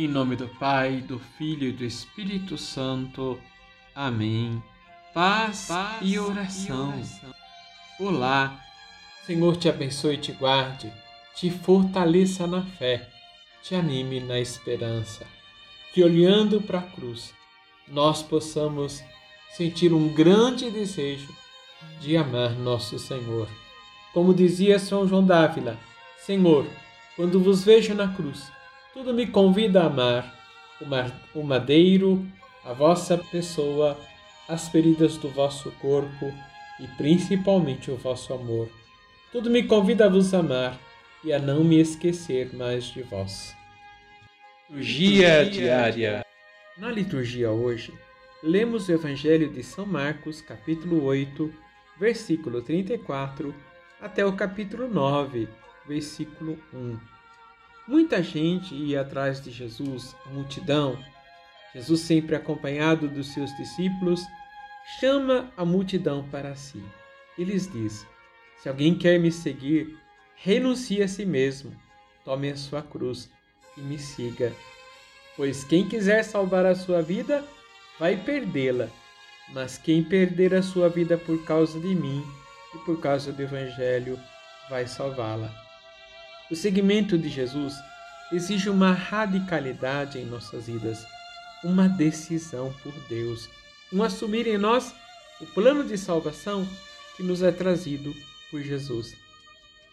Em nome do Pai, do Filho e do Espírito Santo. Amém. Paz, Paz e, oração. e oração. Olá, Senhor te abençoe e te guarde, te fortaleça na fé, te anime na esperança. Que olhando para a cruz, nós possamos sentir um grande desejo de amar nosso Senhor. Como dizia São João Dávila, Senhor, quando vos vejo na cruz, tudo me convida a amar o madeiro, a vossa pessoa, as feridas do vosso corpo e principalmente o vosso amor. Tudo me convida a vos amar e a não me esquecer mais de vós. Liturgia diária. Na liturgia hoje, lemos o Evangelho de São Marcos, capítulo 8, versículo 34, até o capítulo 9, versículo 1. Muita gente ia atrás de Jesus, a multidão. Jesus, sempre acompanhado dos seus discípulos, chama a multidão para si. E lhes diz: Se alguém quer me seguir, renuncie a si mesmo, tome a sua cruz e me siga. Pois quem quiser salvar a sua vida, vai perdê-la. Mas quem perder a sua vida por causa de mim e por causa do Evangelho, vai salvá-la. O seguimento de Jesus exige uma radicalidade em nossas vidas, uma decisão por Deus, um assumir em nós o plano de salvação que nos é trazido por Jesus.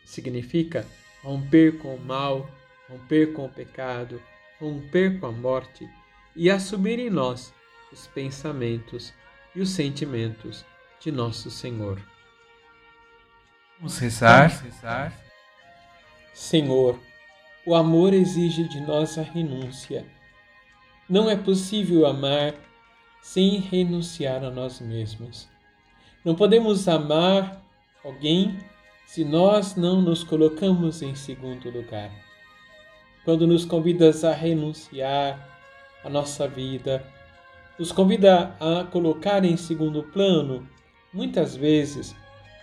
Significa romper com o mal, romper com o pecado, romper com a morte e assumir em nós os pensamentos e os sentimentos de nosso Senhor. Vamos rezar. Vamos rezar. Senhor, o amor exige de nós a renúncia. Não é possível amar sem renunciar a nós mesmos. Não podemos amar alguém se nós não nos colocamos em segundo lugar. Quando nos convidas a renunciar a nossa vida, nos convida a colocar em segundo plano, muitas vezes,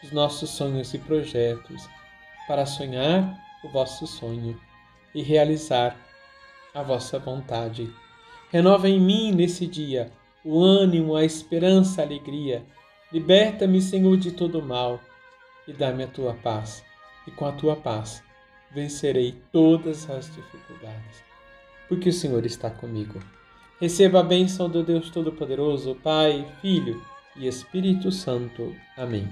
os nossos sonhos e projetos, para sonhar o vosso sonho e realizar a vossa vontade. Renova em mim nesse dia o ânimo, a esperança, a alegria. Liberta-me, Senhor, de todo mal e dá-me a tua paz. E com a tua paz vencerei todas as dificuldades, porque o Senhor está comigo. Receba a bênção do Deus Todo-Poderoso, Pai, Filho e Espírito Santo. Amém.